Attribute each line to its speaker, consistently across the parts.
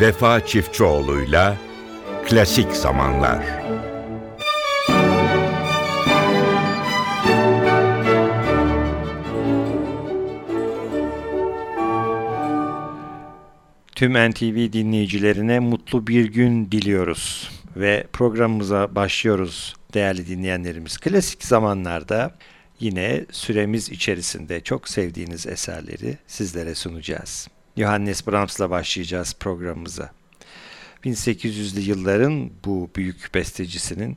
Speaker 1: Vefa Çiftçioğlu'yla Klasik Zamanlar.
Speaker 2: Tüm NTV dinleyicilerine mutlu bir gün diliyoruz ve programımıza başlıyoruz değerli dinleyenlerimiz. Klasik zamanlarda yine süremiz içerisinde çok sevdiğiniz eserleri sizlere sunacağız. Johannes Brahms'la başlayacağız programımıza. 1800'lü yılların bu büyük bestecisinin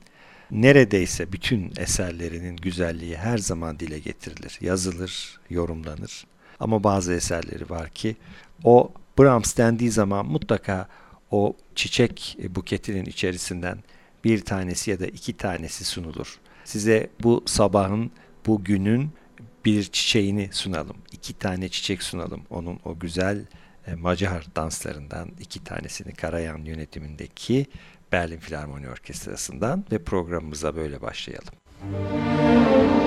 Speaker 2: neredeyse bütün eserlerinin güzelliği her zaman dile getirilir, yazılır, yorumlanır. Ama bazı eserleri var ki o Brahms dendiği zaman mutlaka o çiçek buketinin içerisinden bir tanesi ya da iki tanesi sunulur. Size bu sabahın, bu günün bir çiçeğini sunalım. iki tane çiçek sunalım. Onun o güzel e, Macar danslarından iki tanesini Karayan yönetimindeki Berlin Filarmoni Orkestrası'ndan ve programımıza böyle başlayalım. Müzik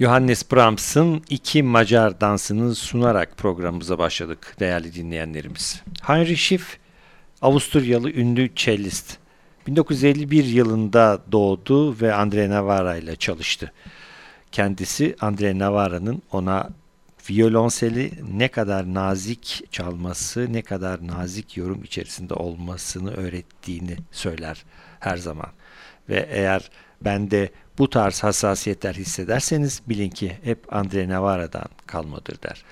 Speaker 2: Johannes Brahms'ın iki Macar dansını sunarak programımıza başladık değerli dinleyenlerimiz. Heinrich Schiff, Avusturyalı ünlü cellist. 1951 yılında doğdu ve Andre Navarra ile çalıştı. Kendisi Andre Navarra'nın ona violonseli ne kadar nazik çalması, ne kadar nazik yorum içerisinde olmasını öğrettiğini söyler her zaman. Ve eğer ben de bu tarz hassasiyetler hissederseniz bilin ki hep Andre Navarra'dan kalmadır der.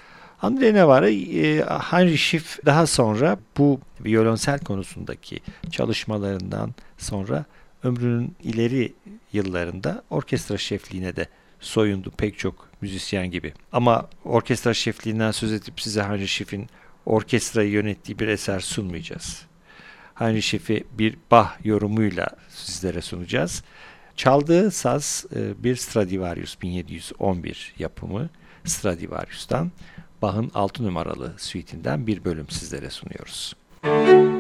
Speaker 2: Andre Navarra, e, Heinrich Schiff daha sonra bu violonsel konusundaki çalışmalarından sonra ömrünün ileri yıllarında orkestra şefliğine de soyundu pek çok müzisyen gibi. Ama orkestra şefliğinden söz edip size Heinrich Schiff'in orkestrayı yönettiği bir eser sunmayacağız. Heinrich Schiff'i bir Bach yorumuyla sizlere sunacağız. Çaldığı saz e, bir Stradivarius 1711 yapımı Stradivarius'tan Bach'ın 6 numaralı suite'inden bir bölüm sizlere sunuyoruz. Müzik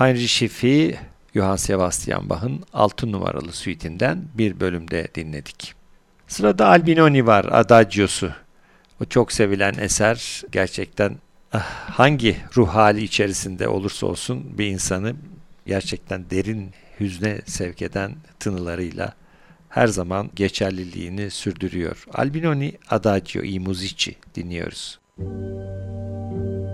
Speaker 2: Heinrich Schiff'i Johann Sebastian Bach'ın 6 numaralı suitinden bir bölümde dinledik. Sırada Albinoni var, Adagio'su. O çok sevilen eser gerçekten ah, hangi ruh hali içerisinde olursa olsun bir insanı gerçekten derin hüzne sevk eden tınılarıyla her zaman geçerliliğini sürdürüyor. Albinoni Adagio i Musici dinliyoruz. Müzik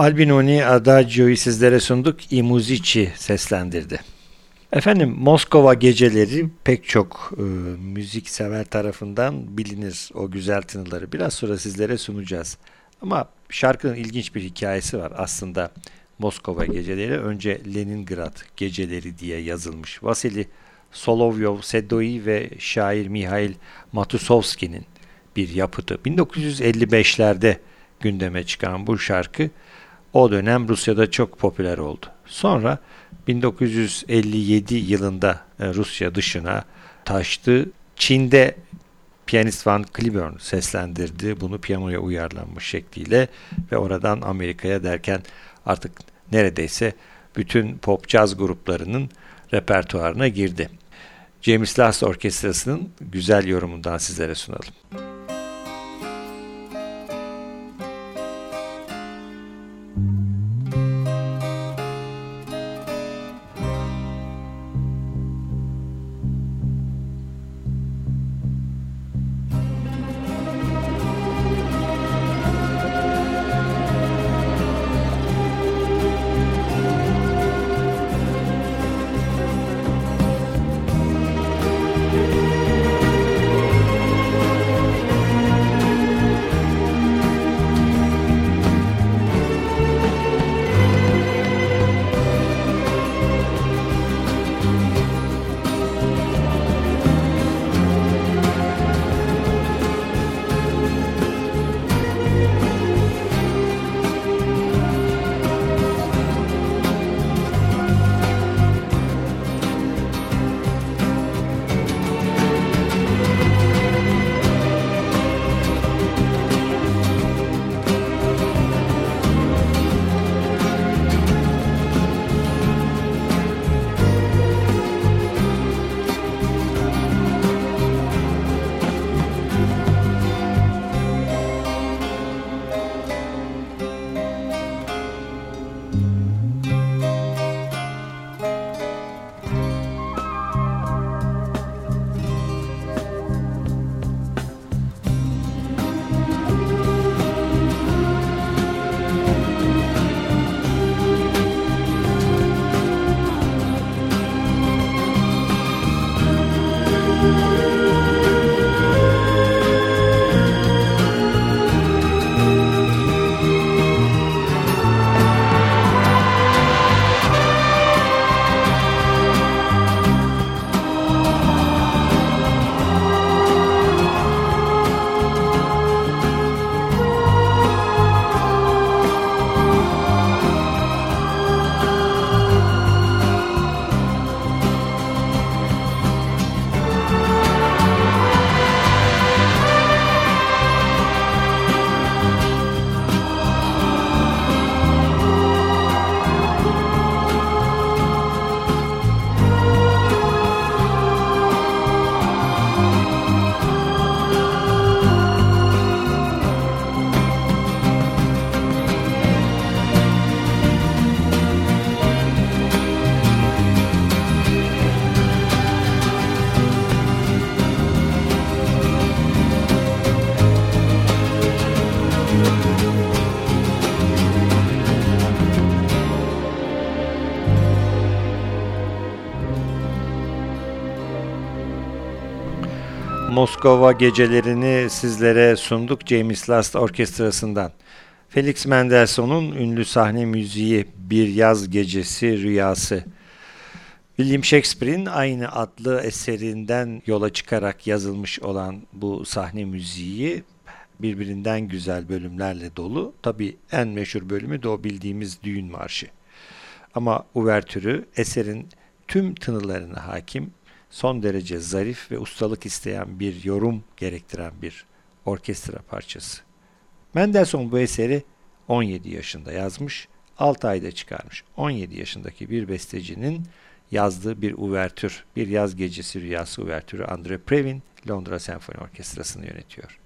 Speaker 2: Albinoni Adagio'yu sizlere sunduk. I seslendirdi. Efendim Moskova geceleri pek çok e, müzik sever tarafından bilinir o güzel tınıları. Biraz sonra sizlere sunacağız. Ama şarkının ilginç bir hikayesi var. Aslında Moskova geceleri önce Leningrad geceleri diye yazılmış. Vasili Solovyov Sedoi ve şair Mihail Matusovski'nin bir yapıtı. 1955'lerde gündeme çıkan bu şarkı o dönem Rusya'da çok popüler oldu. Sonra 1957 yılında e, Rusya dışına taştı. Çin'de piyanist Van Cliburn seslendirdi bunu piyanoya uyarlanmış şekliyle ve oradan Amerika'ya derken artık neredeyse bütün pop caz gruplarının repertuarına girdi. James Last Orkestrası'nın güzel yorumundan sizlere sunalım. Moskova gecelerini sizlere sunduk James Last Orkestrası'ndan. Felix Mendelssohn'un ünlü sahne müziği Bir Yaz Gecesi Rüyası. William Shakespeare'in aynı adlı eserinden yola çıkarak yazılmış olan bu sahne müziği birbirinden güzel bölümlerle dolu. Tabi en meşhur bölümü de o bildiğimiz düğün marşı. Ama uvertürü eserin tüm tınılarına hakim son derece zarif ve ustalık isteyen bir yorum gerektiren bir orkestra parçası. Mendelssohn bu eseri 17 yaşında yazmış, 6 ayda çıkarmış. 17 yaşındaki bir bestecinin yazdığı bir uvertür, bir yaz gecesi rüyası uvertürü Andre Previn Londra Senfoni Orkestrası'nı yönetiyor.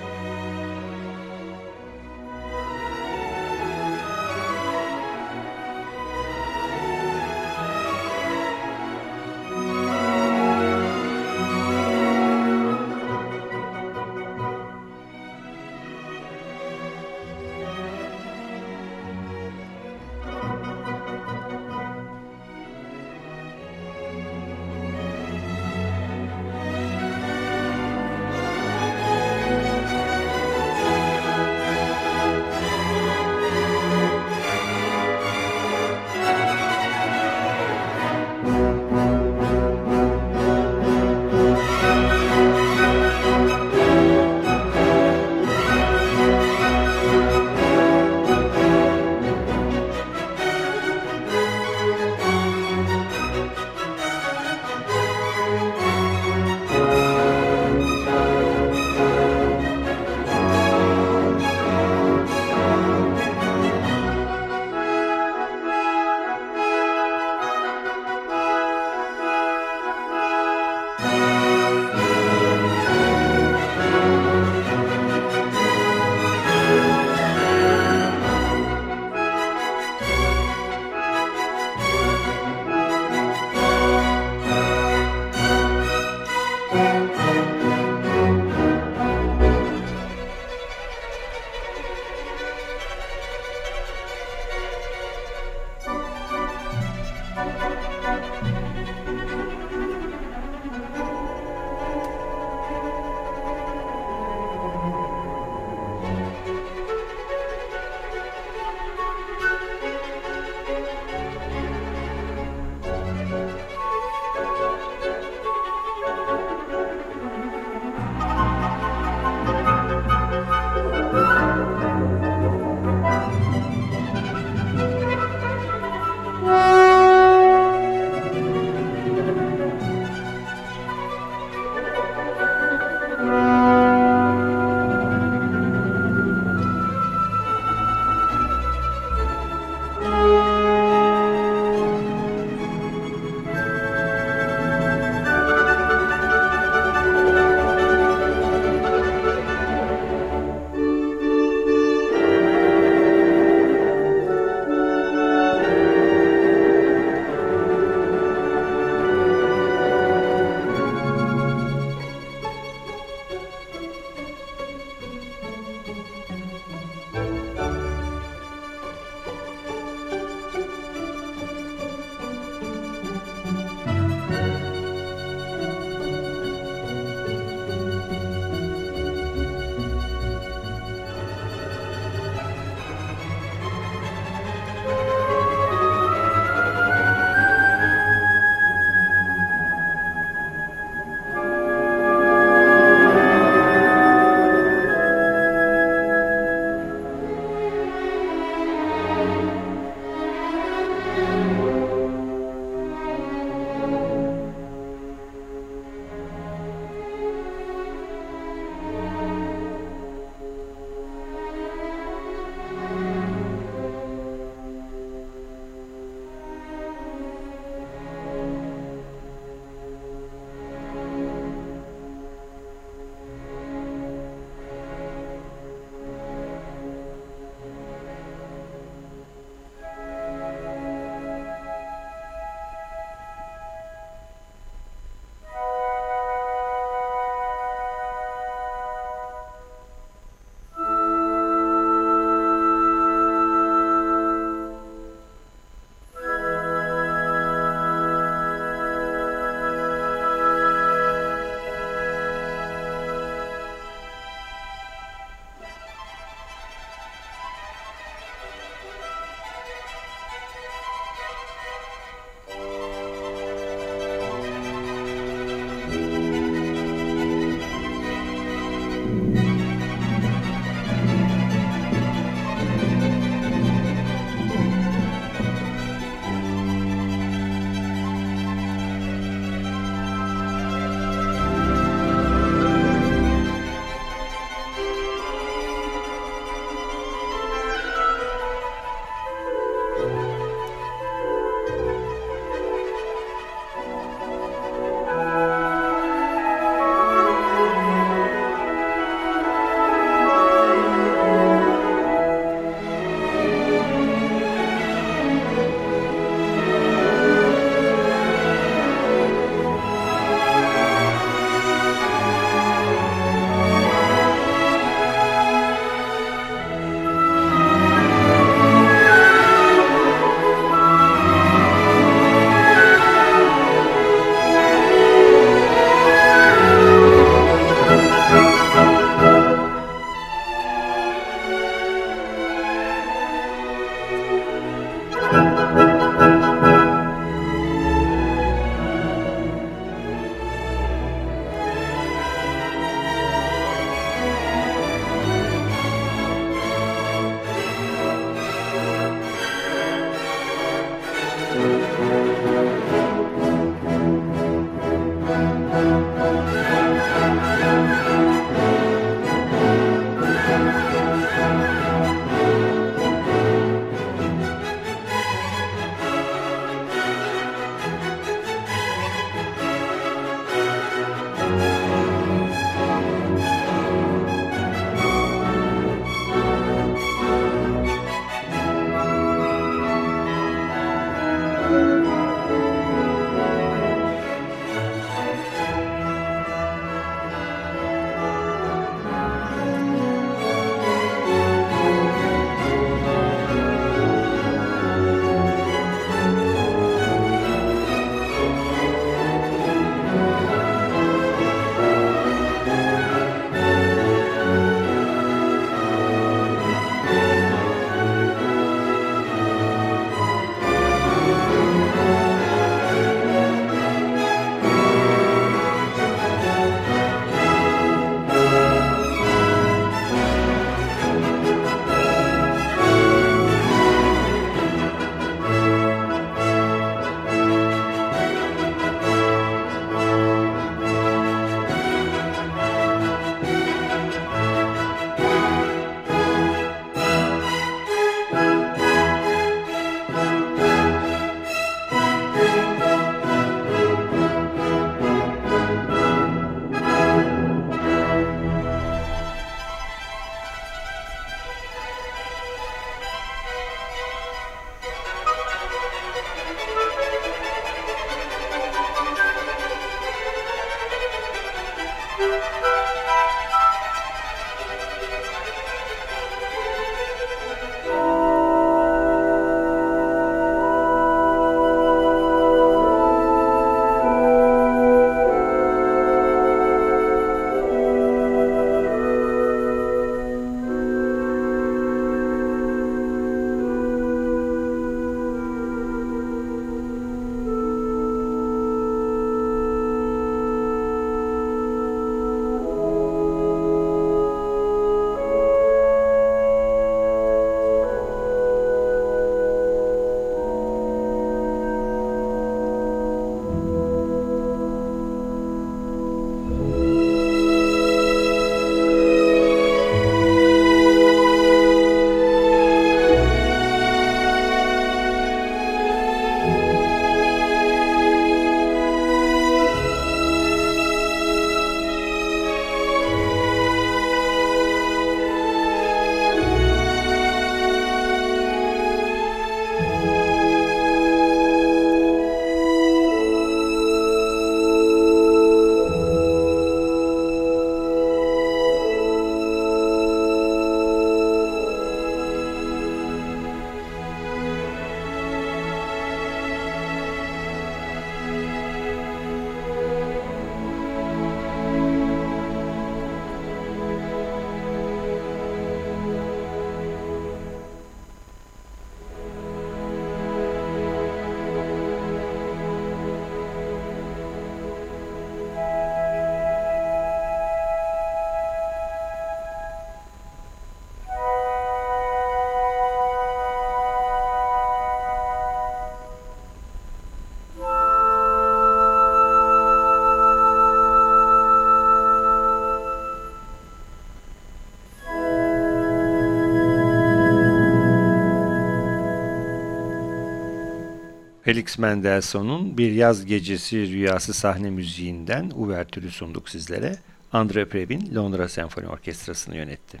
Speaker 2: Felix Mendelssohn'un Bir Yaz Gecesi Rüyası sahne müziğinden uvertürü sunduk sizlere. Andre Previn Londra Senfoni Orkestrası'nı yönetti.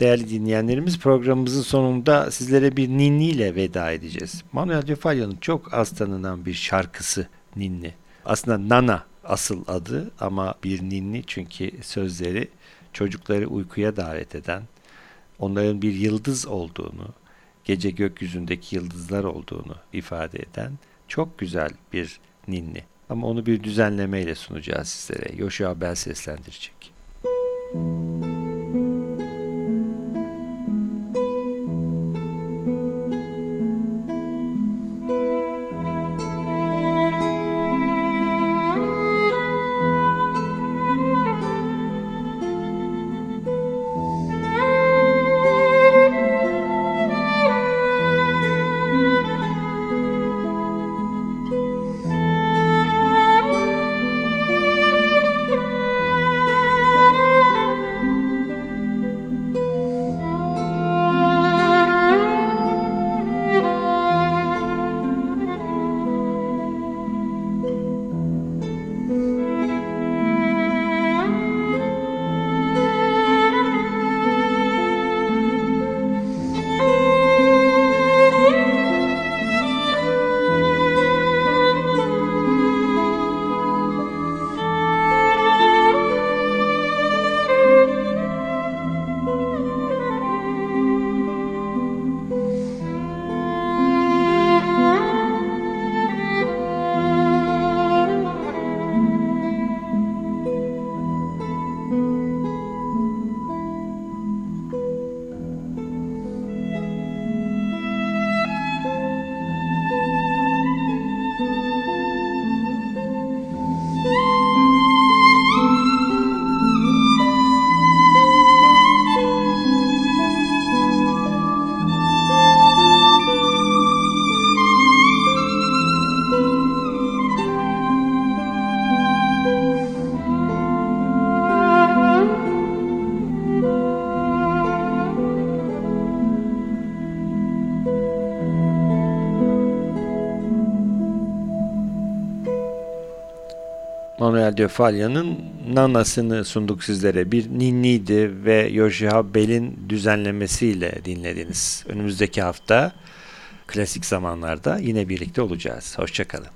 Speaker 2: Değerli dinleyenlerimiz programımızın sonunda sizlere bir ninni ile veda edeceğiz. Manuel de Falla'nın çok az tanınan bir şarkısı ninni. Aslında Nana asıl adı ama bir ninni çünkü sözleri çocukları uykuya davet eden, onların bir yıldız olduğunu, gece gökyüzündeki yıldızlar olduğunu ifade eden çok güzel bir ninni. Ama onu bir düzenlemeyle sunacağız sizlere. Yoshua Bell seslendirecek. Müzik De Falya'nın Nana'sını sunduk sizlere. Bir ninniydi ve Yoshua Bell'in düzenlemesiyle dinlediniz. Önümüzdeki hafta klasik zamanlarda yine birlikte olacağız. Hoşçakalın.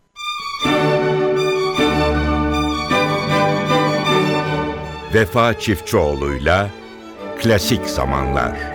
Speaker 1: Vefa Çiftçioğlu'yla Klasik Zamanlar